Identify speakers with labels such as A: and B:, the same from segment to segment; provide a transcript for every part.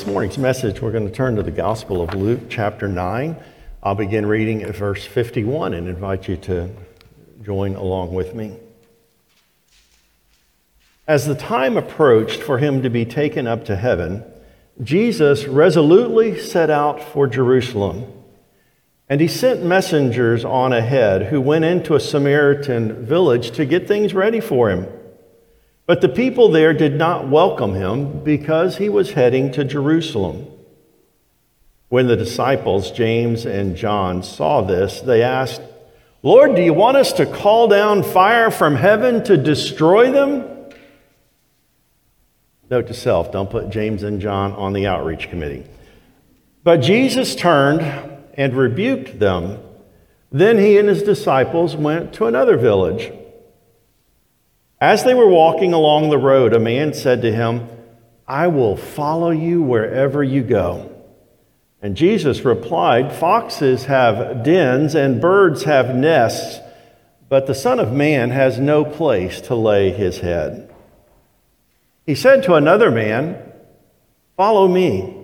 A: this morning's message, we're going to turn to the Gospel of Luke, chapter 9. I'll begin reading at verse 51 and invite you to join along with me. As the time approached for him to be taken up to heaven, Jesus resolutely set out for Jerusalem. And he sent messengers on ahead who went into a Samaritan village to get things ready for him. But the people there did not welcome him because he was heading to Jerusalem. When the disciples, James and John, saw this, they asked, Lord, do you want us to call down fire from heaven to destroy them? Note to self, don't put James and John on the outreach committee. But Jesus turned and rebuked them. Then he and his disciples went to another village. As they were walking along the road, a man said to him, I will follow you wherever you go. And Jesus replied, Foxes have dens and birds have nests, but the Son of Man has no place to lay his head. He said to another man, Follow me.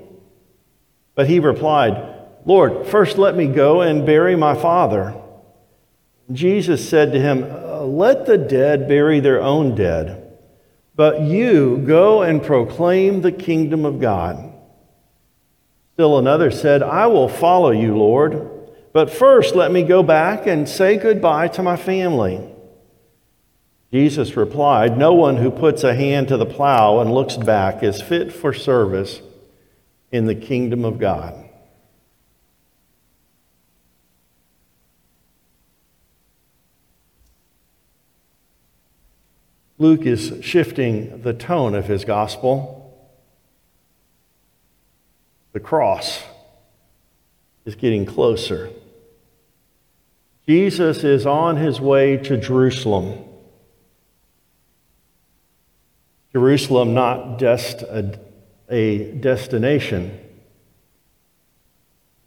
A: But he replied, Lord, first let me go and bury my father. Jesus said to him, let the dead bury their own dead, but you go and proclaim the kingdom of God. Still another said, I will follow you, Lord, but first let me go back and say goodbye to my family. Jesus replied, No one who puts a hand to the plow and looks back is fit for service in the kingdom of God. Luke is shifting the tone of his gospel. The cross is getting closer. Jesus is on his way to Jerusalem. Jerusalem, not just a, a destination,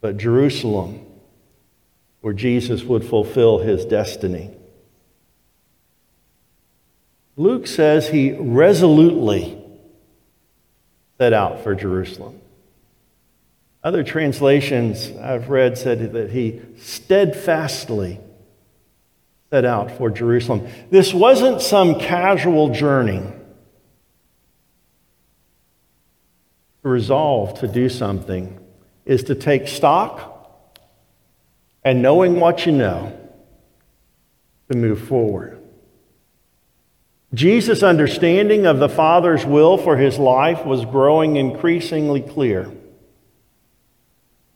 A: but Jerusalem, where Jesus would fulfill his destiny. Luke says he resolutely set out for Jerusalem. Other translations I've read said that he steadfastly set out for Jerusalem. This wasn't some casual journey. To resolve to do something is to take stock and knowing what you know to move forward. Jesus' understanding of the Father's will for his life was growing increasingly clear.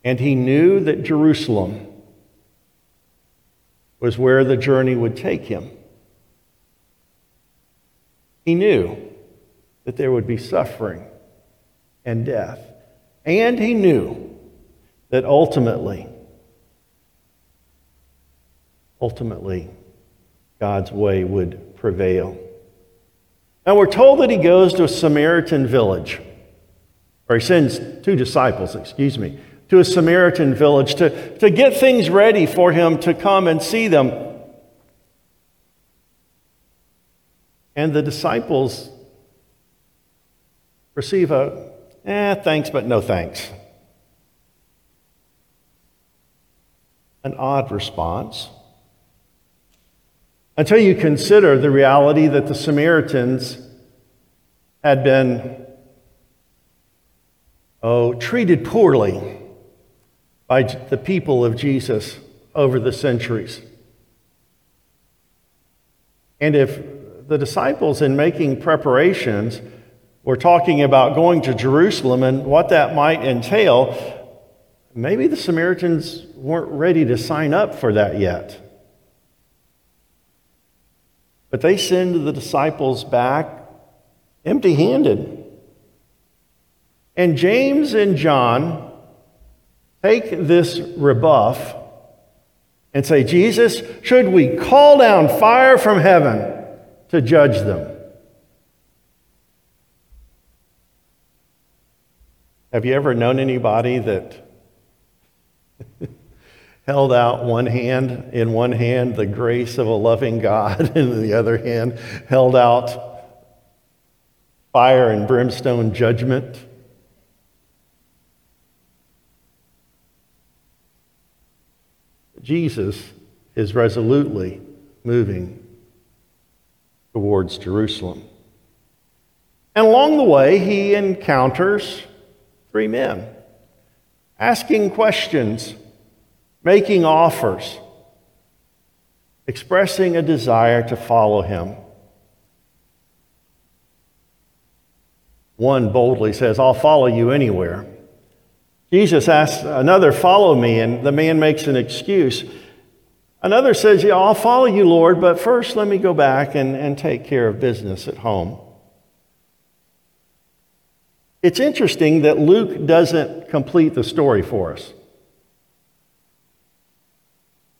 A: And he knew that Jerusalem was where the journey would take him. He knew that there would be suffering and death. And he knew that ultimately, ultimately, God's way would prevail. Now we're told that he goes to a Samaritan village, or he sends two disciples, excuse me, to a Samaritan village to, to get things ready for him to come and see them. And the disciples receive a, eh, thanks, but no thanks. An odd response. Until you consider the reality that the Samaritans had been oh, treated poorly by the people of Jesus over the centuries. And if the disciples, in making preparations, were talking about going to Jerusalem and what that might entail, maybe the Samaritans weren't ready to sign up for that yet. But they send the disciples back empty handed. And James and John take this rebuff and say, Jesus, should we call down fire from heaven to judge them? Have you ever known anybody that held out one hand, in one hand, the grace of a loving God, in the other hand, held out fire and brimstone judgment. Jesus is resolutely moving towards Jerusalem. And along the way, he encounters three men asking questions making offers, expressing a desire to follow him. One boldly says, I'll follow you anywhere. Jesus asks another, Follow me, and the man makes an excuse. Another says, Yeah, I'll follow you, Lord, but first let me go back and, and take care of business at home. It's interesting that Luke doesn't complete the story for us.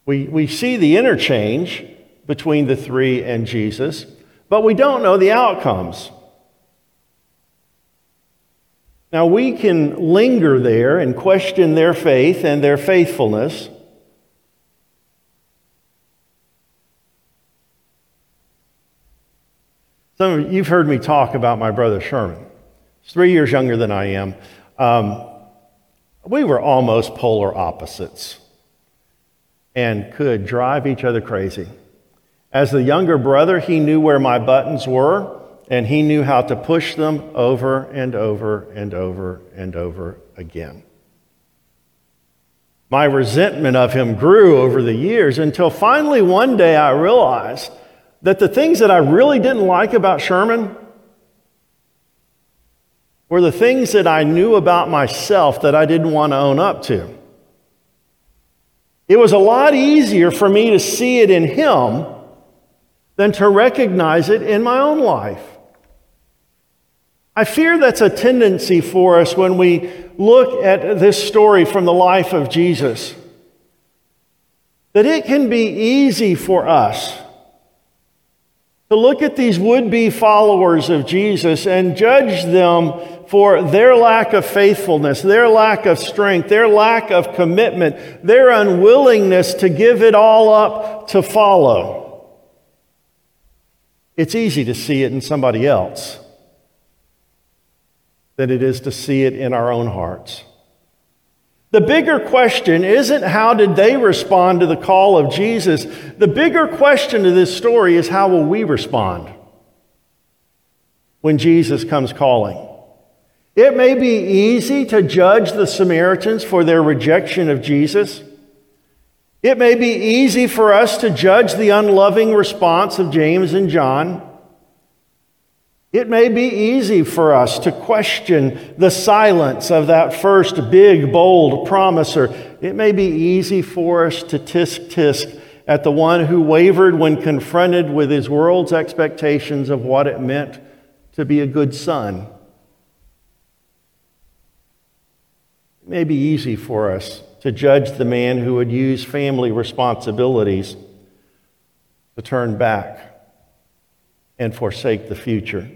A: We, we see the interchange between the three and Jesus, but we don't know the outcomes. Now, we can linger there and question their faith and their faithfulness. Some of you've heard me talk about my brother Sherman. He's three years younger than I am. Um, we were almost polar opposites and could drive each other crazy. As the younger brother, he knew where my buttons were and he knew how to push them over and over and over and over again. My resentment of him grew over the years until finally one day I realized that the things that I really didn't like about Sherman were the things that I knew about myself that I didn't want to own up to. It was a lot easier for me to see it in him than to recognize it in my own life. I fear that's a tendency for us when we look at this story from the life of Jesus. That it can be easy for us to look at these would be followers of Jesus and judge them for their lack of faithfulness, their lack of strength, their lack of commitment, their unwillingness to give it all up to follow. It's easy to see it in somebody else than it is to see it in our own hearts. The bigger question isn't how did they respond to the call of Jesus? The bigger question to this story is how will we respond when Jesus comes calling? It may be easy to judge the Samaritans for their rejection of Jesus. It may be easy for us to judge the unloving response of James and John. It may be easy for us to question the silence of that first big, bold promiser. It may be easy for us to tisk tisk at the one who wavered when confronted with his world's expectations of what it meant to be a good son. It may be easy for us to judge the man who would use family responsibilities to turn back and forsake the future.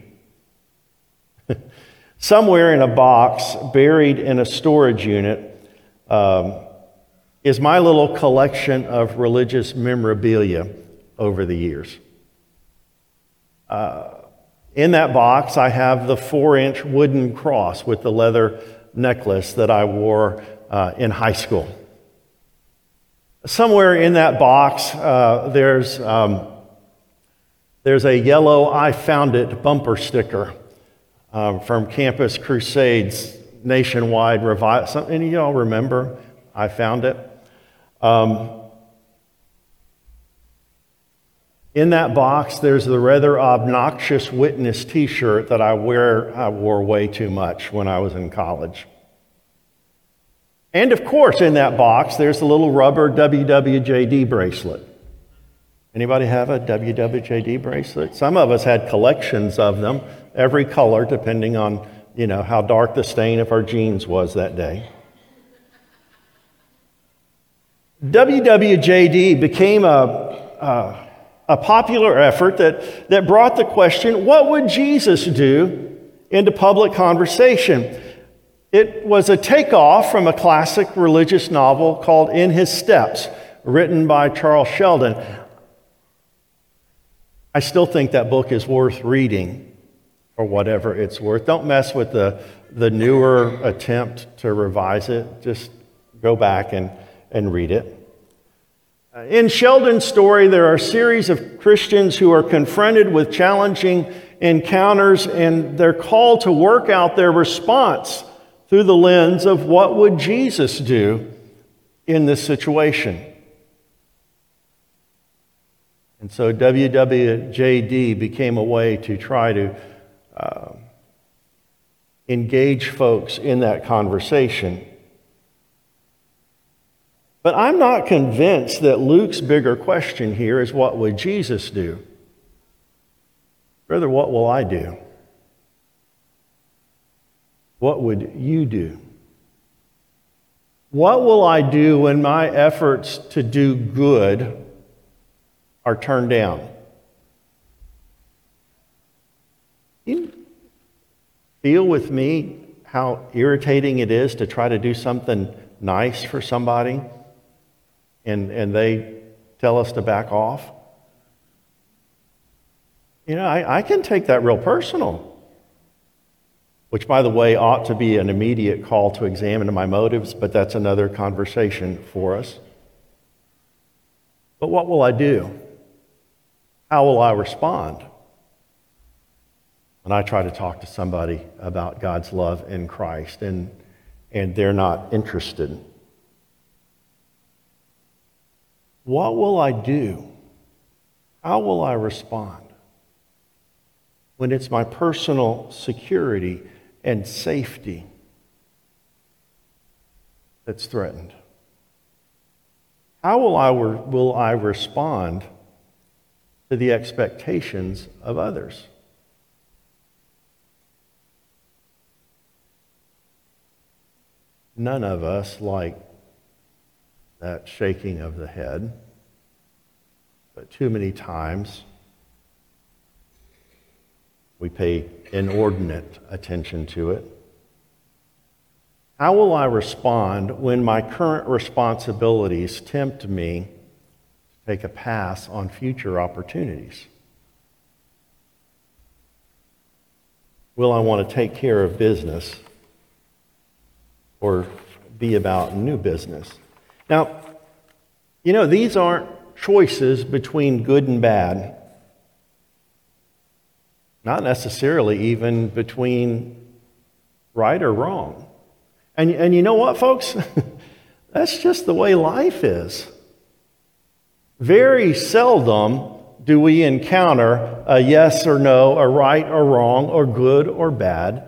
A: Somewhere in a box, buried in a storage unit, um, is my little collection of religious memorabilia over the years. Uh, in that box, I have the four inch wooden cross with the leather necklace that I wore uh, in high school. Somewhere in that box, uh, there's, um, there's a yellow I Found It bumper sticker um, from Campus Crusades nationwide revival. Any of y'all remember? I found it. Um, in that box, there's the rather obnoxious witness t shirt that I, wear, I wore way too much when I was in college. And of course, in that box, there's the little rubber WWJD bracelet. Anybody have a WWJD bracelet? Some of us had collections of them every color, depending on you know how dark the stain of our jeans was that day. WWJD became a, a, a popular effort that, that brought the question what would Jesus do into public conversation? It was a takeoff from a classic religious novel called In His Steps, written by Charles Sheldon. I still think that book is worth reading or whatever it's worth. Don't mess with the, the newer attempt to revise it. Just go back and, and read it. In Sheldon's story, there are a series of Christians who are confronted with challenging encounters and they're called to work out their response through the lens of what would Jesus do in this situation. And so WWJD became a way to try to uh, engage folks in that conversation. But I'm not convinced that Luke's bigger question here is what would Jesus do? Rather, what will I do? What would you do? What will I do when my efforts to do good are turned down? You feel with me how irritating it is to try to do something nice for somebody and, and they tell us to back off? You know, I, I can take that real personal which, by the way, ought to be an immediate call to examine my motives, but that's another conversation for us. But what will I do? How will I respond when I try to talk to somebody about God's love in Christ and, and they're not interested? What will I do? How will I respond when it's my personal security? and safety that's threatened? How will I, will I respond to the expectations of others? None of us like that shaking of the head, but too many times we pay inordinate attention to it. How will I respond when my current responsibilities tempt me take a pass on future opportunities? Will I want to take care of business or be about new business? Now, you know, these aren't choices between good and bad. Not necessarily even between right or wrong. And, and you know what, folks? That's just the way life is. Very seldom do we encounter a yes or no, a right or wrong, or good or bad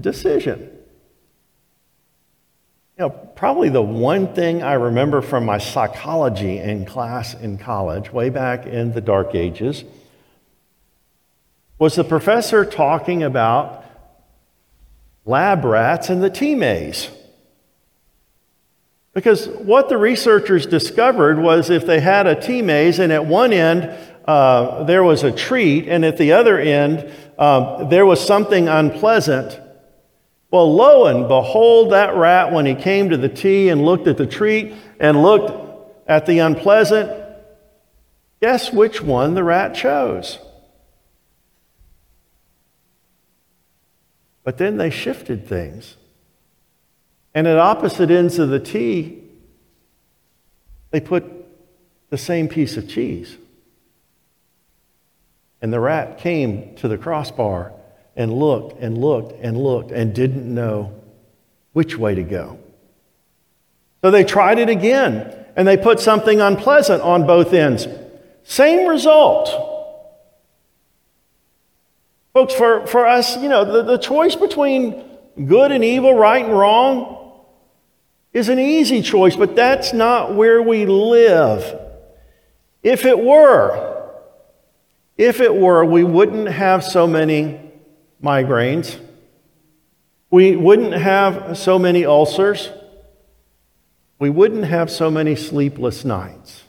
A: decision. You know, probably the one thing I remember from my psychology in class in college, way back in the dark ages, was the professor talking about lab rats and the T maze. Because what the researchers discovered was if they had a T maze and at one end uh, there was a treat and at the other end um, there was something unpleasant, well, lo and behold, that rat, when he came to the T and looked at the treat and looked at the unpleasant, guess which one the rat chose? But then they shifted things. And at opposite ends of the T, they put the same piece of cheese. And the rat came to the crossbar and looked and looked and looked and didn't know which way to go. So they tried it again and they put something unpleasant on both ends. Same result. Folks, for, for us, you know, the, the choice between good and evil, right and wrong, is an easy choice, but that's not where we live. If it were, if it were, we wouldn't have so many migraines. We wouldn't have so many ulcers. We wouldn't have so many sleepless nights.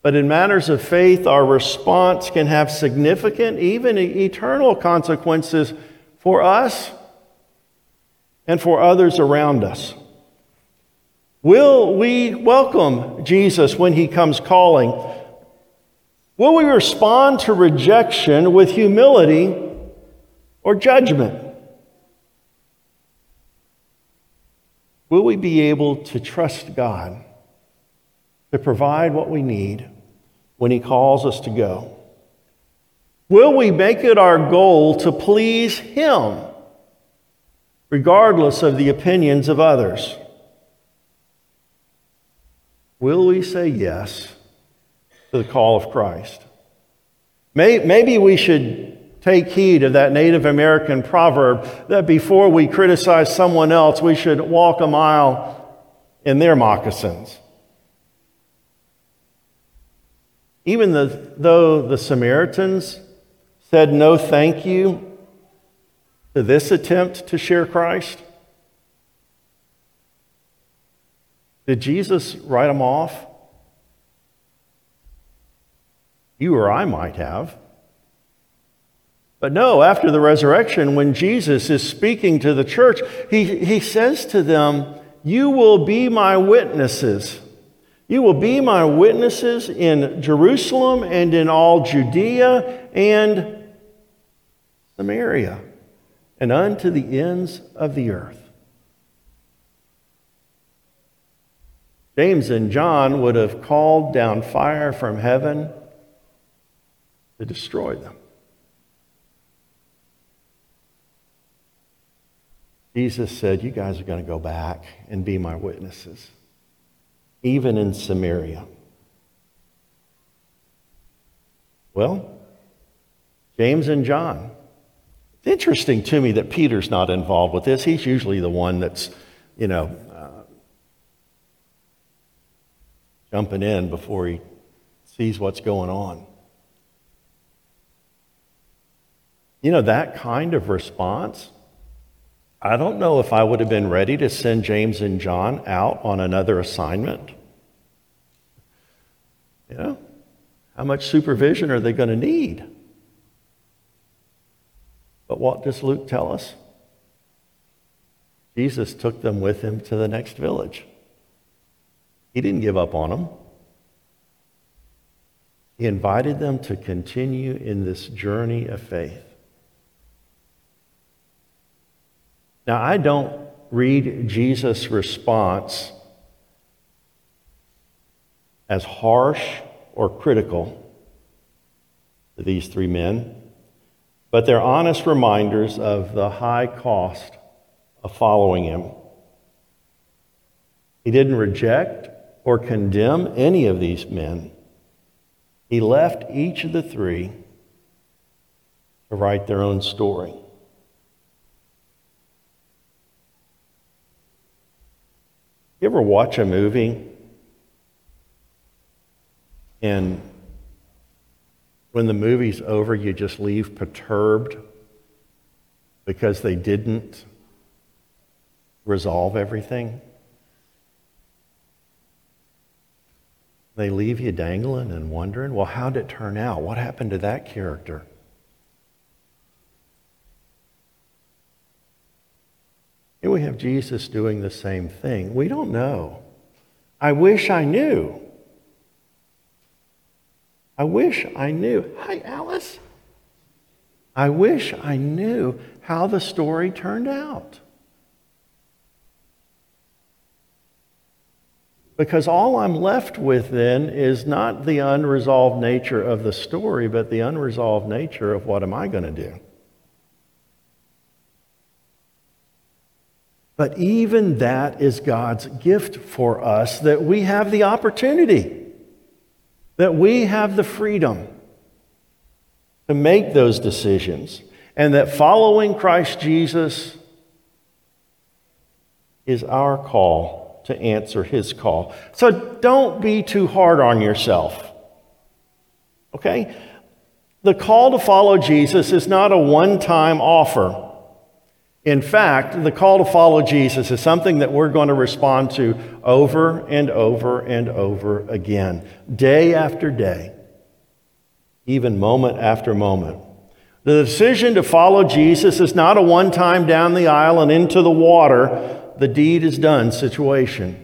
A: But in matters of faith, our response can have significant, even eternal consequences for us and for others around us. Will we welcome Jesus when he comes calling? Will we respond to rejection with humility or judgment? Will we be able to trust God? to provide what we need when He calls us to go? Will we make it our goal to please Him, regardless of the opinions of others? Will we say yes to the call of Christ? Maybe we should take heed of that Native American proverb that before we criticize someone else, we should walk a mile in their moccasins. Even the, though the Samaritans said no thank you to this attempt to share Christ, did Jesus write them off? You or I might have. But no, after the resurrection, when Jesus is speaking to the church, he, he says to them, You will be my witnesses. You will be my witnesses in Jerusalem and in all Judea and Samaria and unto the ends of the earth. James and John would have called down fire from heaven to destroy them. Jesus said, You guys are going to go back and be my witnesses, even in Samaria. Well, James and John. It's interesting to me that Peter's not involved with this. He's usually the one that's, you know, uh, jumping in before he sees what's going on. You know, that kind of response, I don't know if I would have been ready to send James and John out on another assignment. You know, how much supervision are they going to need? But what does Luke tell us? Jesus took them with him to the next village. He didn't give up on them. He invited them to continue in this journey of faith. Now, I don't read Jesus' response as harsh or critical to these three men, but they're honest reminders of the high cost of following him. He didn't reject or condemn any of these men. He left each of the three to write their own story. You ever watch a movie and when the movie's over, you just leave perturbed because they didn't resolve everything? They leave you dangling and wondering, well, how did it turn out? What happened to that character? Here we have Jesus doing the same thing. We don't know. I wish I knew. I wish I knew. Hi, Alice. I wish I knew how the story turned out. Because all I'm left with then is not the unresolved nature of the story, but the unresolved nature of what am I going to do? But even that is God's gift for us that we have the opportunity, that we have the freedom to make those decisions, and that following Christ Jesus is our call to answer his call. So don't be too hard on yourself. Okay? The call to follow Jesus is not a one time offer. In fact, the call to follow Jesus is something that we're going to respond to over and over and over again, day after day, even moment after moment. The decision to follow Jesus is not a one time down the aisle and into the water, the deed is done situation.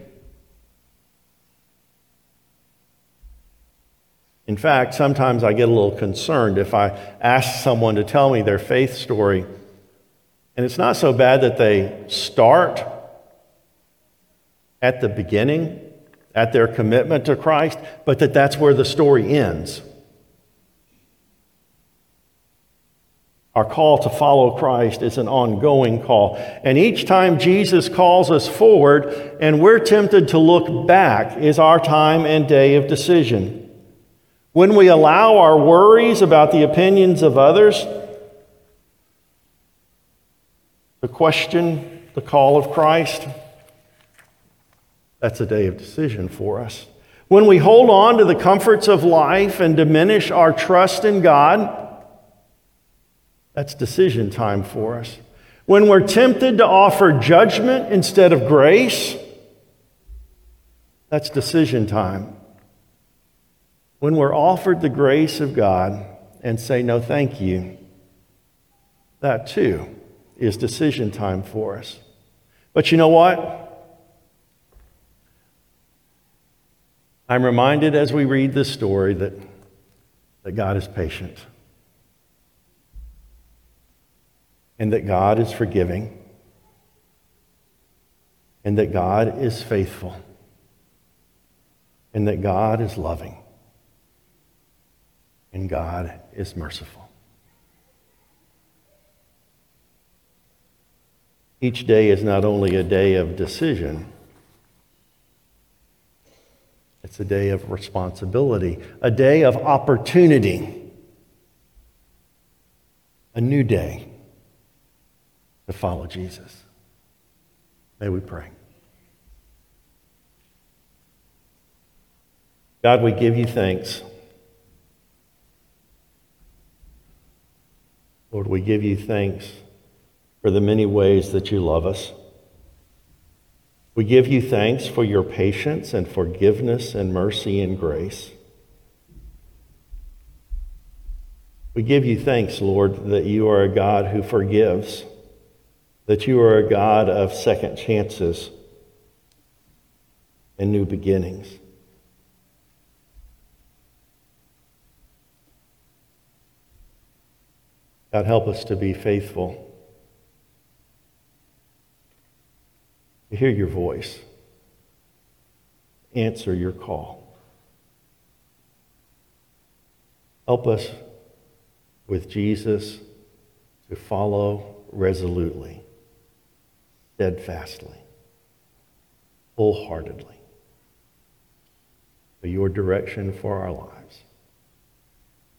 A: In fact, sometimes I get a little concerned if I ask someone to tell me their faith story and it's not so bad that they start at the beginning at their commitment to Christ, but that that's where the story ends. Our call to follow Christ is an ongoing call. And each time Jesus calls us forward and we're tempted to look back is our time and day of decision. When we allow our worries about the opinions of others to question the call of Christ, that's a day of decision for us. When we hold on to the comforts of life and diminish our trust in God, that's decision time for us. When we're tempted to offer judgment instead of grace, that's decision time. When we're offered the grace of God and say, no, thank you, that too is decision time for us. But you know what? I'm reminded as we read this story that, that God is patient and that God is forgiving and that God is faithful and that God is loving and God is merciful. Each day is not only a day of decision it's a day of responsibility, a day of opportunity, a new day to follow Jesus. May we pray. God, we give you thanks. Lord, we give you thanks for the many ways that you love us. We give you thanks for your patience and forgiveness and mercy and grace. We give you thanks, Lord, that you are a God who forgives, that you are a God of second chances and new beginnings. God, help us to be faithful to hear your voice, answer your call. Help us with Jesus to follow resolutely, steadfastly, wholeheartedly for your direction for our lives.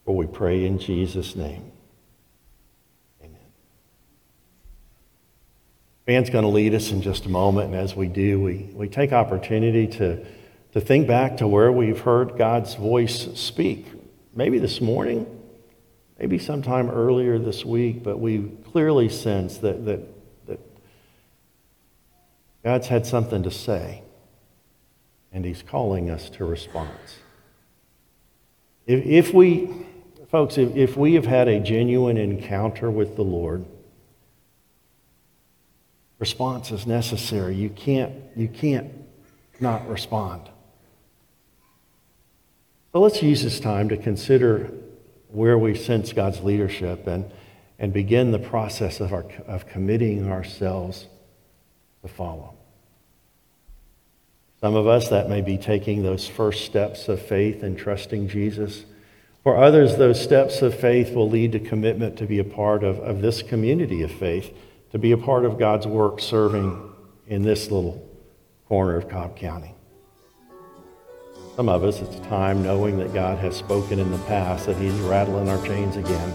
A: For we pray in Jesus' name. Van's going to lead us in just a moment, and as we do, we, we take opportunity to, to think back to where we've heard God's voice speak. Maybe this morning, maybe sometime earlier this week, but we clearly sense that, that, that God's had something to say, and He's calling us to response. If, if we, folks, if, if we have had a genuine encounter with the Lord, response is necessary. You can't, you can't not respond. So let's use this time to consider where we sense God's leadership and, and begin the process of, our, of committing ourselves to follow. Some of us, that may be taking those first steps of faith and trusting Jesus. For others, those steps of faith will lead to commitment to be a part of, of this community of faith to be a part of God's work serving in this little corner of Cobb County. Some of us, it's time knowing that God has spoken in the past, that He's rattling our chains again,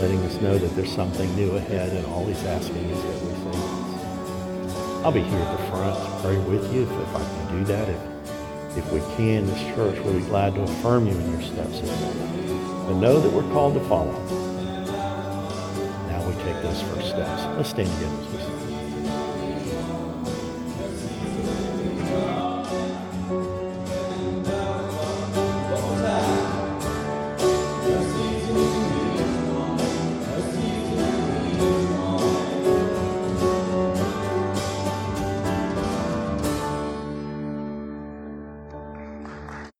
A: letting us know that there's something new ahead, and all He's asking is that we say. I'll be here at the front to pray with you if, if I can do that. If, if we can, this church will be glad to affirm you in your steps. But know that we're called to follow those first steps. Let's stand together